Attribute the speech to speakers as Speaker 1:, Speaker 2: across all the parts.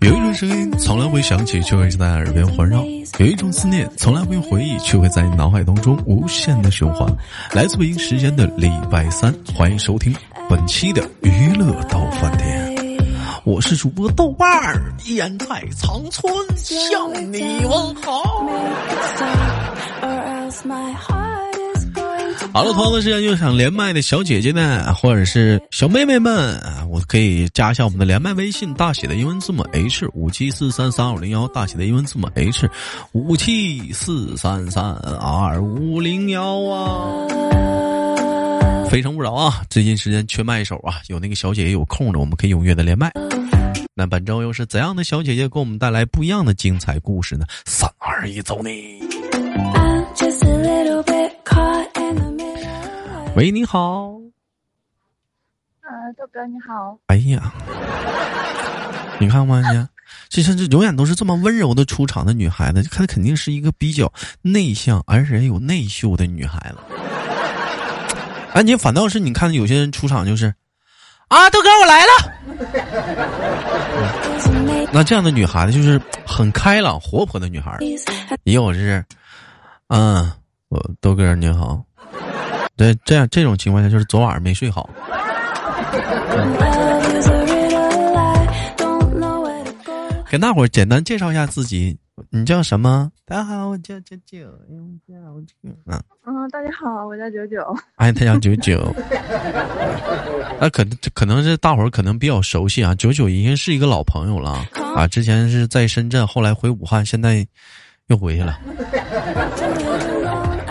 Speaker 1: 有一种声音从来不会响起，却会在耳边环绕；有一种思念从来不用回忆，却会在脑海当中无限的循环。来自北京时间的礼拜三，欢迎收听本期的娱乐到饭店，我是主播豆瓣儿，依然在长春向你问好。好了，同样的时间，又想连麦的小姐姐呢，或者是小妹妹们，我可以加一下我们的连麦微信，大写的英文字母 H 五七四三三二五零幺，大写的英文字母 H 五七四三三二五零幺啊。非诚勿扰啊！最近时间缺麦手啊，有那个小姐姐有空的，我们可以踊跃的连麦。那本周又是怎样的小姐姐给我们带来不一样的精彩故事呢？三二一，走你！just a little bit caught in the 喂，你好。
Speaker 2: 啊，豆哥你好。
Speaker 1: 哎呀，你看嘛？你，这甚至永远都是这么温柔的出场的女孩子，她肯定是一个比较内向而且有内秀的女孩子。哎，你反倒是你看有些人出场就是，啊，豆哥我来了。那这样的女孩子就是很开朗活泼的女孩，也有是，嗯，我豆哥你好。对，这样这种情况下就是昨晚上没睡好。给大伙儿简单介绍一下自己，你叫什么？大家好，我叫九九。
Speaker 2: 嗯嗯，大家好，我叫九九。
Speaker 1: 哎，他叫九九。那可可能是大伙儿可能比较熟悉啊，九九已经是一个老朋友了啊。之前是在深圳，后来回武汉，现在又回去了。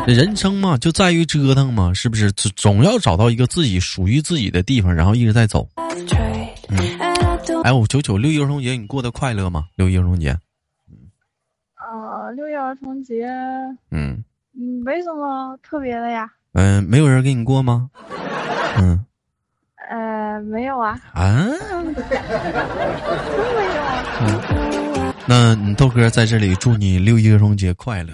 Speaker 1: 人生嘛，就在于折腾嘛，是不是？总总要找到一个自己属于自己的地方，然后一直在走。嗯，哎，我九九六一儿童节你过得快乐吗？六一儿童节。
Speaker 2: 啊，六一儿童节。
Speaker 1: 嗯。
Speaker 2: 嗯，没什么特别的呀。
Speaker 1: 嗯，没有人给你过吗？
Speaker 2: 嗯。呃，没有啊。
Speaker 1: 啊？
Speaker 2: 没有。
Speaker 1: 那你豆哥在这里祝你六一儿童节快乐。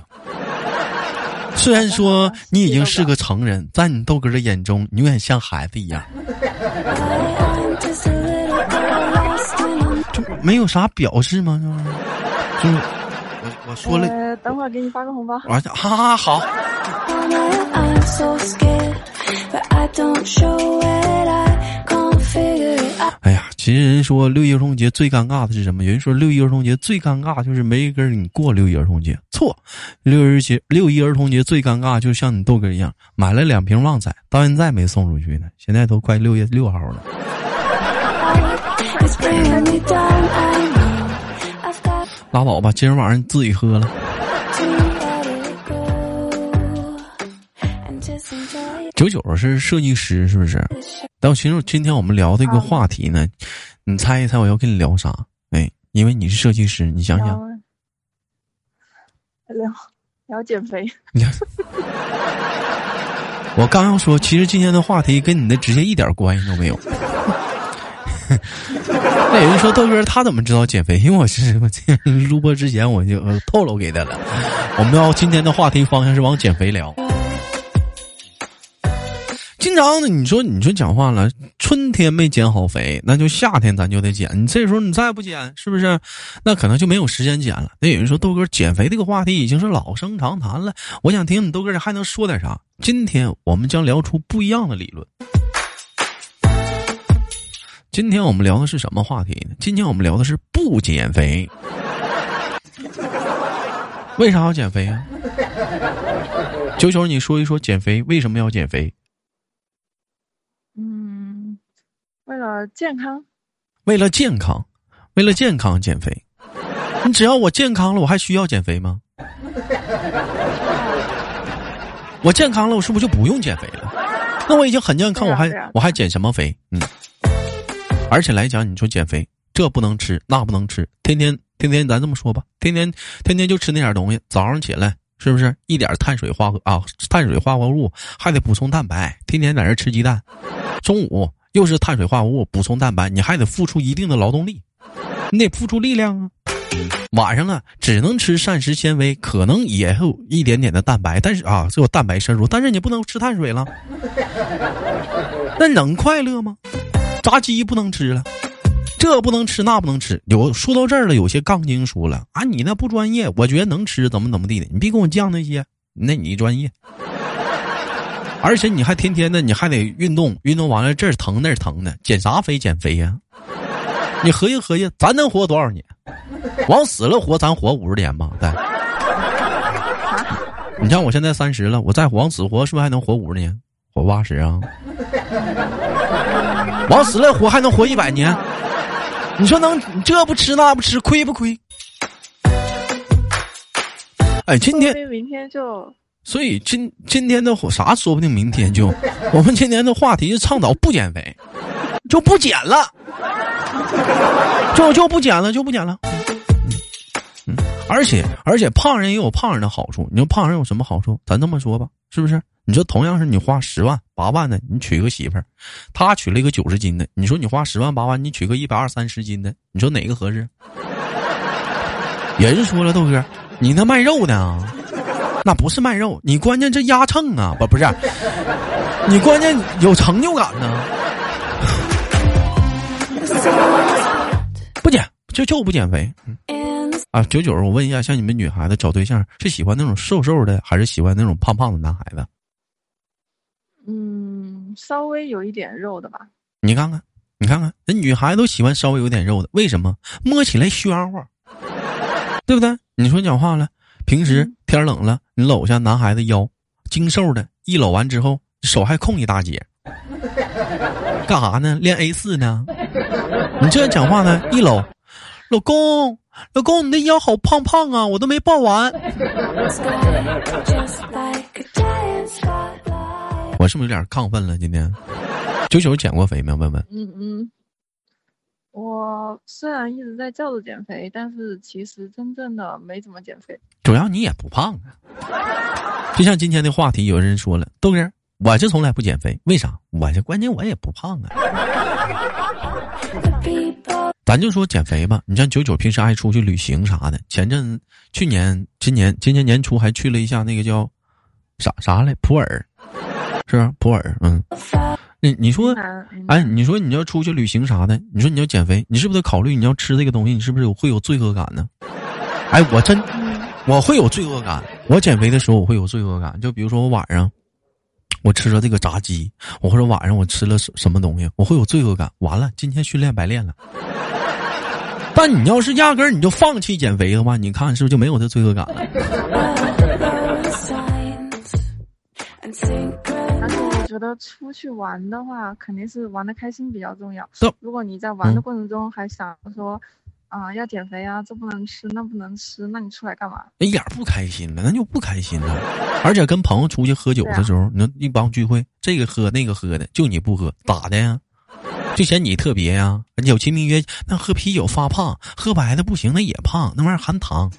Speaker 1: 虽然说你已经是个成人，在你豆哥的眼中，你永远像孩子一样，就没有啥表示吗？就我我说了，
Speaker 2: 等会儿给你发个红包。
Speaker 1: 啊哈哈好。哎呀，其实人说六一儿童节最尴尬的是什么？有人说六一儿童节最尴尬就是没跟你过六一儿童节。错，六一节六一儿童节最尴尬，就像你豆哥一样，买了两瓶旺仔，到现在没送出去呢。现在都快六月六号了。拉倒吧，今儿晚上自己喝了。九九是设计师，是不是？但我寻思今天我们聊这个话题呢，你猜一猜我要跟你聊啥？哎，因为你是设计师，你想想。
Speaker 2: 聊聊减肥。
Speaker 1: 我刚要说，其实今天的话题跟你的直接一点关系都没有。那有人说豆哥他怎么知道减肥？因为我是我录播之前我就透露给他了。我们要今天的话题方向是往减肥聊。经常的，你说你说讲话了，春天没减好肥，那就夏天咱就得减。你这时候你再不减，是不是？那可能就没有时间减了。那有人说豆哥减肥这个话题已经是老生常谈了，我想听你豆哥还能说点啥？今天我们将聊出不一样的理论。今天我们聊的是什么话题呢？今天我们聊的是不减肥。为啥要减肥啊？九九，你说一说减肥为什么要减肥？
Speaker 2: 为了健康，
Speaker 1: 为了健康，为了健康减肥。你只要我健康了，我还需要减肥吗？我健康了，我是不是就不用减肥了？那我已经很健康，我还我还减什么肥？嗯。而且来讲，你说减肥，这不能吃，那不能吃，天天天天，咱这么说吧，天天天天就吃那点东西。早上起来是不是一点碳水化合啊？碳水化合物还得补充蛋白，天天在这吃鸡蛋。中午。又是碳水化合物补充蛋白，你还得付出一定的劳动力，你得付出力量啊。晚上啊，只能吃膳食纤维，可能也有一点点的蛋白，但是啊，只有蛋白摄入，但是你不能吃碳水了。那能快乐吗？炸鸡不能吃了，这不能吃，那不能吃。有说到这儿了，有些杠精说了啊，你那不专业，我觉得能吃，怎么怎么地的，你别跟我犟那些，那你专业。而且你还天天的，你还得运动，运动完了这儿疼那儿疼的，减啥肥减肥呀？你合计合计，咱能活多少年？往死了活，咱活五十年吧？对。你像我现在三十了，我再往死活，是不是还能活五十年？活八十啊？往死了活还能活一百年？你说能这不吃那不吃，亏不亏？哎，今天
Speaker 2: 明天就。
Speaker 1: 所以今今天的啥说不定明天就，我们今天的话题是倡导不减肥，就不减了，就就不减了，就不减了。嗯，而且而且胖人也有胖人的好处，你说胖人有什么好处？咱这么说吧，是不是？你说同样是你花十万八万的，你娶一个媳妇儿，他娶了一个九十斤的，你说你花十万八万，你娶个一百二三十斤的，你说哪个合适？人说了，豆哥，你那卖肉呢？那不是卖肉，你关键这压秤啊，不不是，你关键有成就感呢。不减就就不减肥。啊，九九，我问一下，像你们女孩子找对象是喜欢那种瘦瘦的，还是喜欢那种胖胖的男孩子？
Speaker 2: 嗯，稍微有一点肉的吧。
Speaker 1: 你看看，你看看，人女孩子都喜欢稍微有点肉的，为什么？摸起来暄乎，对不对？你说讲话了。平时天冷了，你搂下男孩子腰，精瘦的，一搂完之后手还空一大截，干啥呢？练 A 四呢？你这样讲话呢？一搂，老公，老公，你的腰好胖胖啊，我都没抱完。我是不是有点亢奋了？今天九九减过肥没？问问。
Speaker 2: 嗯嗯。我虽然一直在叫着减肥，但是其实真正的没怎么减肥。
Speaker 1: 主要你也不胖啊。就像今天的话题，有人说了，豆哥，我就从来不减肥，为啥？我这关键我也不胖啊。咱就说减肥吧，你像九九平时爱出去旅行啥的，前阵去年、今年、今年年初还去了一下那个叫啥啥来普洱，是吧？普洱，嗯。你你说，哎，你说你要出去旅行啥的，你说你要减肥，你是不是得考虑你要吃这个东西，你是不是有会有罪恶感呢？哎，我真，我会有罪恶感。我减肥的时候我会有罪恶感，就比如说我晚上，我吃了这个炸鸡，我或者晚上我吃了什什么东西，我会有罪恶感。完了，今天训练白练了。但你要是压根儿你就放弃减肥的话，你看是不是就没有这罪恶感了？
Speaker 2: 觉得出去玩的话，肯定是玩的开心比较重要。如果你在玩的过程中还想说，啊，要减肥啊，这不能吃，那不能吃，那你出来干嘛？
Speaker 1: 一点不开心了，那就不开心了。而且跟朋友出去喝酒的时候，你说一帮聚会，这个喝那个喝的，就你不喝，咋的呀？就嫌你特别呀？有亲密约，那喝啤酒发胖，喝白的不行，那也胖，那玩意儿含糖，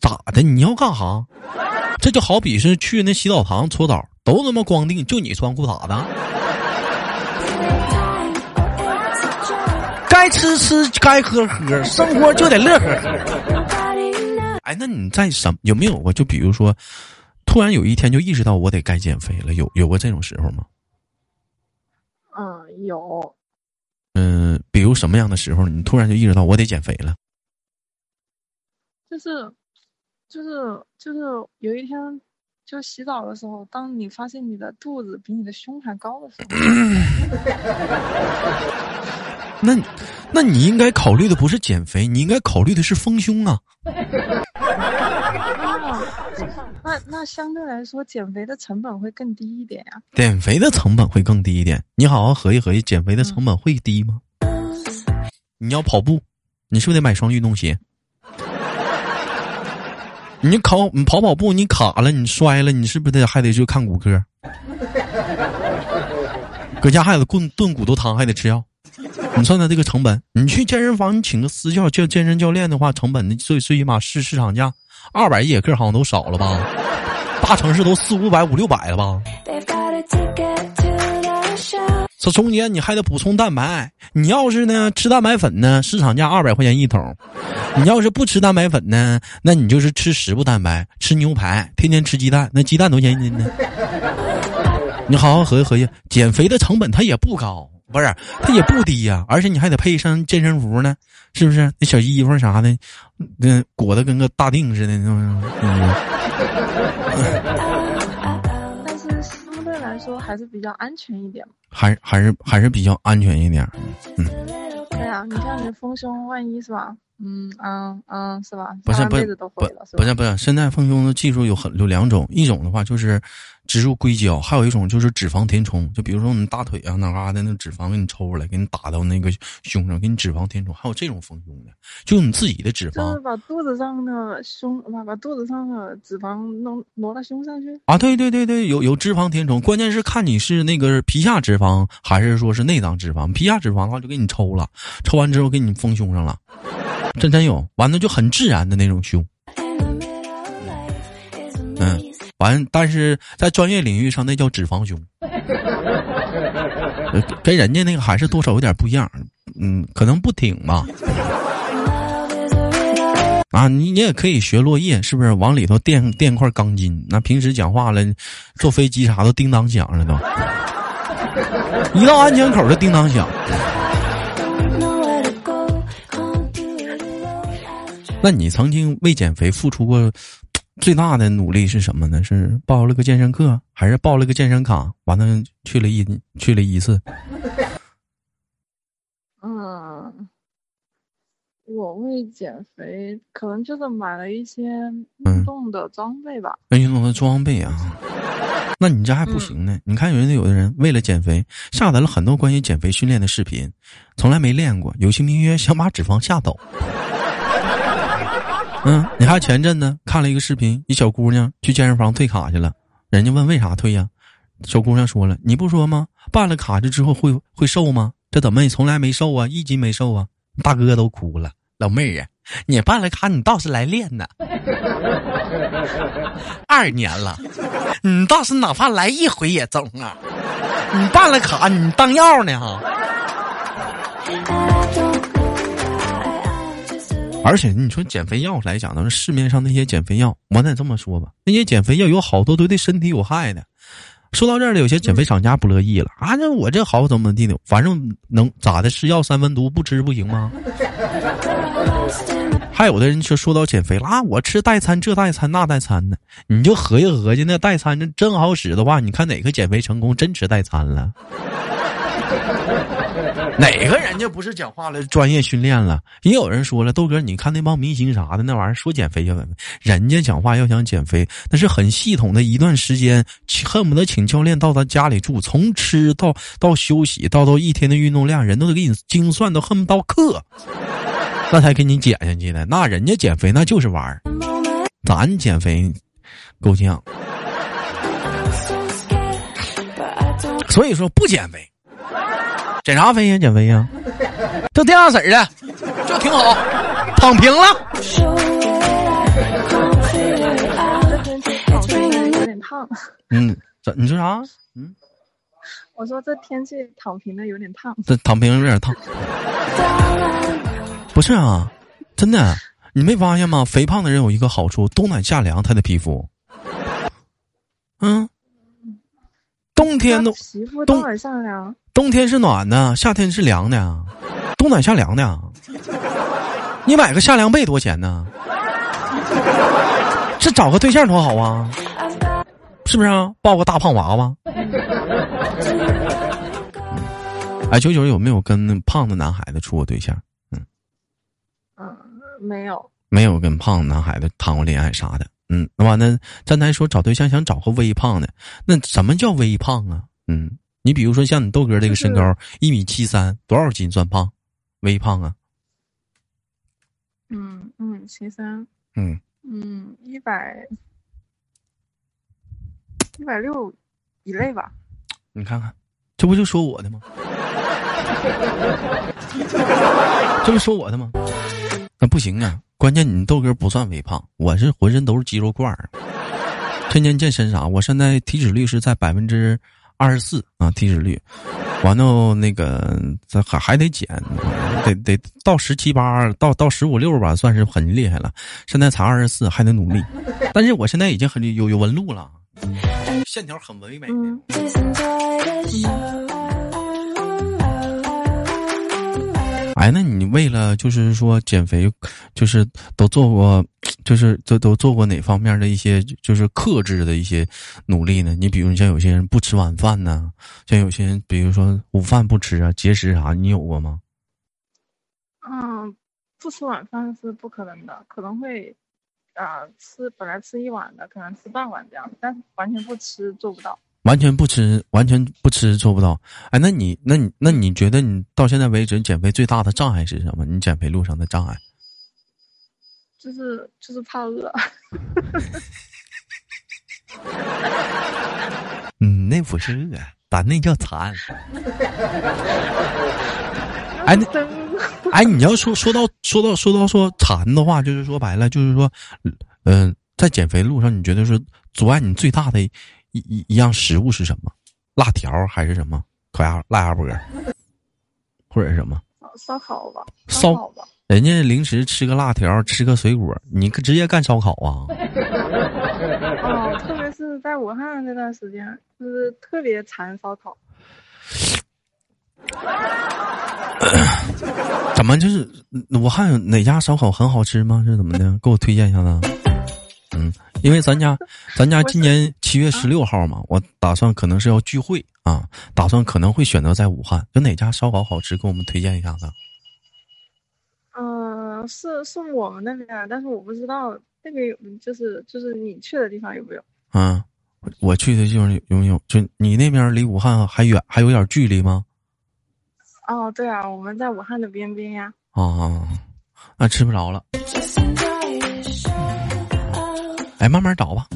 Speaker 1: 咋的？你要干哈？这就好比是去那洗澡堂搓澡。都他妈光腚，就你穿裤衩子。该吃吃，该喝喝，生活就得乐呵呵。哎，那你在什有没有过？就比如说，突然有一天就意识到我得该减肥了，有有过这种时候吗？
Speaker 2: 嗯，有。
Speaker 1: 嗯，比如什么样的时候，你突然就意识到我得减肥了？
Speaker 2: 就是，就是，就是有一天。就洗澡的时候，当你发现你的肚子比你的胸还高的时候，
Speaker 1: 那，那你应该考虑的不是减肥，你应该考虑的是丰胸啊。
Speaker 2: 那那相对来说，减肥的成本会更低一点呀。
Speaker 1: 减肥的成本会更低一点，你好好合计合计，减肥的成本会低吗？你要跑步，你是不是得买双运动鞋？你考你跑跑步，你卡了，你摔了，你是不是得还得去看骨科？搁家还得炖炖骨头汤，还得吃药。你算算这个成本，你去健身房，你请个私教叫健身教练的话，成本最最起码市市场价二百一节课，好像都少了吧？大城市都四五百五六百了吧？这中间你还得补充蛋白，你要是呢吃蛋白粉呢，市场价二百块钱一桶；你要是不吃蛋白粉呢，那你就是吃食物蛋白，吃牛排，天天吃鸡蛋，那鸡蛋多少钱一斤呢？你好好合计合计，减肥的成本它也不高，不是，它也不低呀，而且你还得配一身健身服呢，是不是？那小衣服啥的，那裹得跟个大腚似的，
Speaker 2: 是不。是说还是比较安全一点
Speaker 1: 还还是还是比较安全一点，嗯。
Speaker 2: 对啊，你像你丰胸，万一是吧？嗯嗯嗯，是吧？
Speaker 1: 不是不是不不是不是，现在丰胸的技术有很有两种，一种的话就是植入硅胶，还有一种就是脂肪填充。就比如说你大腿啊哪嘎的那脂肪给你抽出来，给你打到那个胸上，给你脂肪填充。还有这种丰胸的，就你自己的脂肪，
Speaker 2: 就是把肚子上的胸把把肚子上的脂肪弄挪到胸上去
Speaker 1: 啊？对对对对，有有脂肪填充，关键是看你是那个皮下脂肪还是说是内脏脂肪。皮下脂肪的话就给你抽了，抽完之后给你丰胸上了。真真有，完了就很自然的那种胸，嗯，完，但是在专业领域上那叫脂肪胸，跟人家那个还是多少有点不一样，嗯，可能不挺吧。啊，你你也可以学落叶，是不是？往里头垫垫块钢筋，那平时讲话了，坐飞机啥都叮当响了都，一到安检口就叮当响。那你曾经为减肥付出过最大的努力是什么呢？是报了个健身课，还是报了个健身卡？完了去了一去了一次。
Speaker 2: 嗯，我为减肥可能就是买了一些运动的装备吧。
Speaker 1: 运动的装备啊，那你这还不行呢？你看人家有的人为了减肥下载了很多关于减肥训练的视频，从来没练过，有其名曰想把脂肪吓走。嗯，你还前阵呢，看了一个视频，一小姑娘去健身房退卡去了，人家问为啥退呀？小姑娘说了，你不说吗？办了卡之后会会瘦吗？这怎么也从来没瘦啊，一斤没瘦啊？大哥都哭了，老妹儿啊，你办了卡，你倒是来练呢。二年了，你倒是哪怕来一回也中啊！你办了卡，你当药呢哈？而且你说减肥药来讲呢，市面上那些减肥药，我得这么说吧，那些减肥药有好多都对身体有害的。说到这儿了，有些减肥厂家不乐意了啊！那我这好怎么地呢？反正能咋的？是药三分毒，不吃不行吗？还有的人说说到减肥了啊，我吃代餐，这代餐那代餐的，你就合计合计，那代餐那真好使的话，你看哪个减肥成功真吃代餐了？哪个人家不是讲话了？专业训练了，也有人说了，豆哥，你看那帮明星啥的，那玩意儿说减肥就减肥，人家讲话要想减肥，那是很系统的一段时间，恨不得请教练到他家里住，从吃到到休息，到到一天的运动量，人都得给你精算到恨不到克，那才给你减下去的。那人家减肥那就是玩儿，咱减肥够呛。所以说不减肥。减啥肥呀？减肥呀？就这样式儿的，就挺好，躺平了。
Speaker 2: 有点烫。
Speaker 1: 嗯，怎？你说啥？
Speaker 2: 嗯，我说这天气躺平的有点烫。
Speaker 1: 这躺平有点烫。不是啊，真的，你没发现吗？肥胖的人有一个好处，冬暖夏凉，他的皮肤。嗯。冬天都
Speaker 2: 冬暖夏凉。
Speaker 1: 冬天是暖的，夏天是凉的，冬暖夏凉的。你买个夏凉被多钱呢？这找个对象多好啊，是不是啊？抱个大胖娃娃。哎，九九有没有跟胖的男孩子处过对象？
Speaker 2: 嗯，嗯，没有，
Speaker 1: 没有跟胖男孩子谈过恋爱啥的。嗯，那完了，咱来说找对象想找个微胖的，那什么叫微胖啊？嗯。你比如说像你豆哥这个身高一米七三，多少斤算胖？微胖啊？
Speaker 2: 嗯嗯，七三。
Speaker 1: 嗯
Speaker 2: 嗯，一百一百六以内吧。
Speaker 1: 你看看，这不就说我的吗？这不说我的吗？那不行啊！关键你豆哥不算微胖，我是浑身都是肌肉块儿，天天健身啥？我现在体脂率是在百分之。二十四啊，体脂率，完了那个这还还得减，得得到十七八，到到十五六吧，算是很厉害了。现在才二十四，还得努力。但是我现在已经很有有纹路了，线条很唯美。哎，那你为了就是说减肥，就是都做过，就是都都做过哪方面的一些就是克制的一些努力呢？你比如像有些人不吃晚饭呢，像有些人比如说午饭不吃啊，节食啥，你有过吗？
Speaker 2: 嗯，不吃晚饭是不可能的，可能会啊吃本来吃一碗的，可能吃半碗这样，但是完全不吃做不到。
Speaker 1: 完全不吃，完全不吃做不到。哎，那你，那你，那你觉得你到现在为止减肥最大的障碍是什么？你减肥路上的障碍？
Speaker 2: 就是就是怕饿。
Speaker 1: 嗯，那不是饿，咱那叫馋。哎，那哎，你要说说到说到说到说馋的话，就是说白了，就是说，嗯，在减肥路上，你觉得是阻碍你最大的？一一一样食物是什么？辣条还是什么？烤鸭、辣鸭脖，或者是什么？
Speaker 2: 烧烤吧，烧烤吧。
Speaker 1: 人家零食吃个辣条，吃个水果，你可直接干烧烤啊？
Speaker 2: 哦，特别是在武汉那段时间，就是特别馋烧烤。
Speaker 1: 怎么就是武汉哪家烧烤很好吃吗？是怎么的？给我推荐一下子。嗯，因为咱家，咱家今年七月十六号嘛，我打算可能是要聚会啊，打算可能会选择在武汉，有哪家烧烤好吃，给我们推荐一下子。
Speaker 2: 嗯，是是我们那边，但是我不知道那边有，就是就是你去的地方有没有？
Speaker 1: 嗯，我去的地方有没有？就你那边离武汉还远，还有点距离吗？
Speaker 2: 哦，对啊，我们在武汉的边边呀。
Speaker 1: 哦，那吃不着了。来慢慢找吧。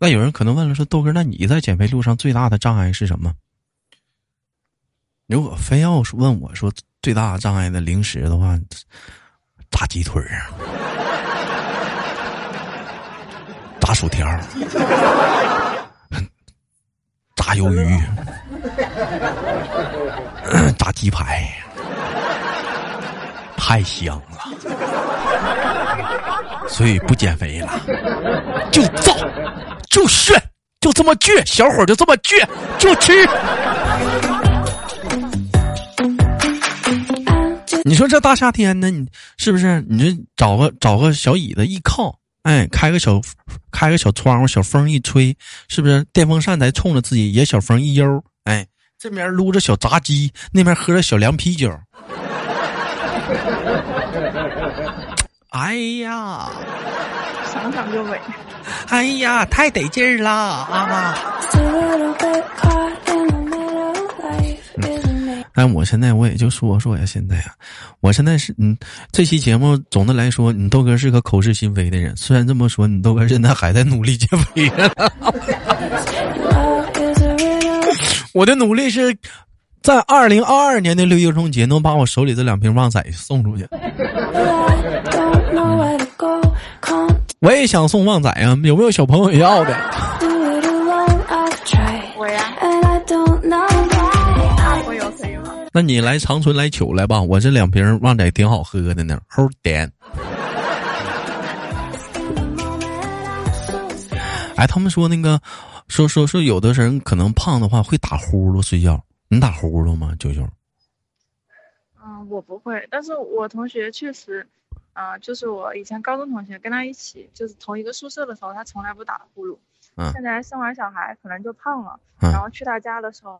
Speaker 1: 那有人可能问了，说豆哥，那你在减肥路上最大的障碍是什么？如果非要问我说最大的障碍的零食的话，炸鸡腿儿，炸薯条，炸鱿鱼，炸鸡排，太香了。所以不减肥了，就造，就炫，就这么倔，小伙就这么倔，就吃。你说这大夏天的，你是不是？你这找个找个小椅子一靠，哎，开个小开个小窗户，小风一吹，是不是？电风扇在冲着自己，也小风一悠，哎，这边撸着小炸鸡，那边喝着小凉啤酒。哎呀，
Speaker 2: 想想就美。
Speaker 1: 哎呀，太得劲儿了啊！但我现在我也就说说呀，现在啊，我现在是嗯，这期节目总的来说，你豆哥是个口是心非的人。虽然这么说，你豆哥现在还在努力减肥。我的努力是在二零二二年的六一儿童节能把我手里这两瓶旺仔送出去。我也想送旺仔啊，有没有小朋友要的？
Speaker 2: 我呀，我有可以吗？
Speaker 1: 那你来长春来取来吧，我这两瓶旺仔挺好喝的呢，齁甜。哎，他们说那个，说说说，有的人可能胖的话会打呼噜睡觉，你打呼噜吗，九九？
Speaker 2: 嗯，我不会，但是我同学确实。啊，就是我以前高中同学，跟他一起就是同一个宿舍的时候，他从来不打呼噜。嗯。现在生完小孩，可能就胖了。嗯。然后去他家的时候，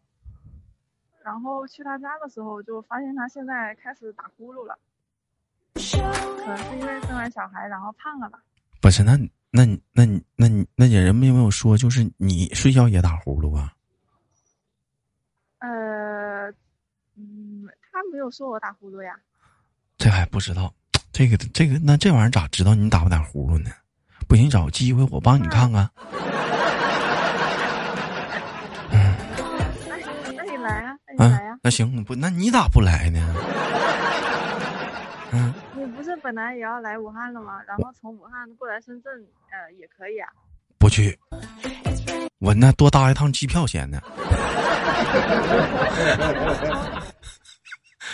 Speaker 2: 然后去他家的时候，就发现他现在开始打呼噜了。可能是因为生完小孩，然后胖了吧？
Speaker 1: 不是，那那你那你那你那人们有没有说，就是你睡觉也打呼噜啊？
Speaker 2: 呃，嗯，他没有说我打呼噜呀。
Speaker 1: 这还不知道。这个这个，那这玩意儿咋知道你打不打呼噜呢？不行，找个机会我帮你看看。
Speaker 2: 嗯，那你来啊，那你来呀。
Speaker 1: 那行，不，那你咋不来呢？
Speaker 2: 嗯。你不是本来也要来武汉了吗？然后从武汉过来深圳，呃，也可以啊。
Speaker 1: 不去，我那多搭一趟机票钱呢。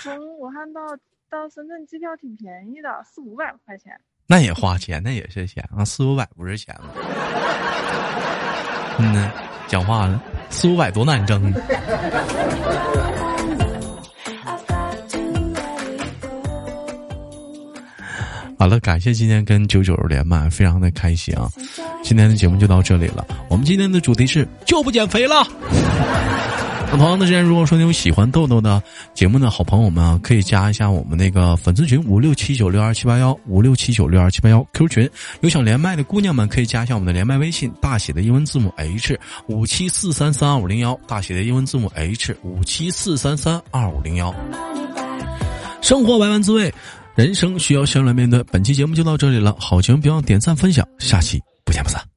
Speaker 2: 从武汉到。到深圳机票挺便宜的，四五百块钱。
Speaker 1: 那也花钱，那也是钱啊，四五百不是钱吗？嗯呢，讲话了，四五百多难挣。好了，感谢今天跟九九连麦，非常的开心啊！今天的节目就到这里了，我们今天的主题是就不减肥了。那同样的时间，如果说你有喜欢豆豆的节目的好朋友们啊，可以加一下我们那个粉丝群五六七九六二七八幺五六七九六二七八幺 Q 群。有想连麦的姑娘们，可以加一下我们的连麦微信，大写的英文字母 H 五七四三三二五零幺，大写的英文字母 H 五七四三三二五零幺。生活百般滋味，人生需要笑来面对。本期节目就到这里了，好节目别忘点赞分享，下期不见不散。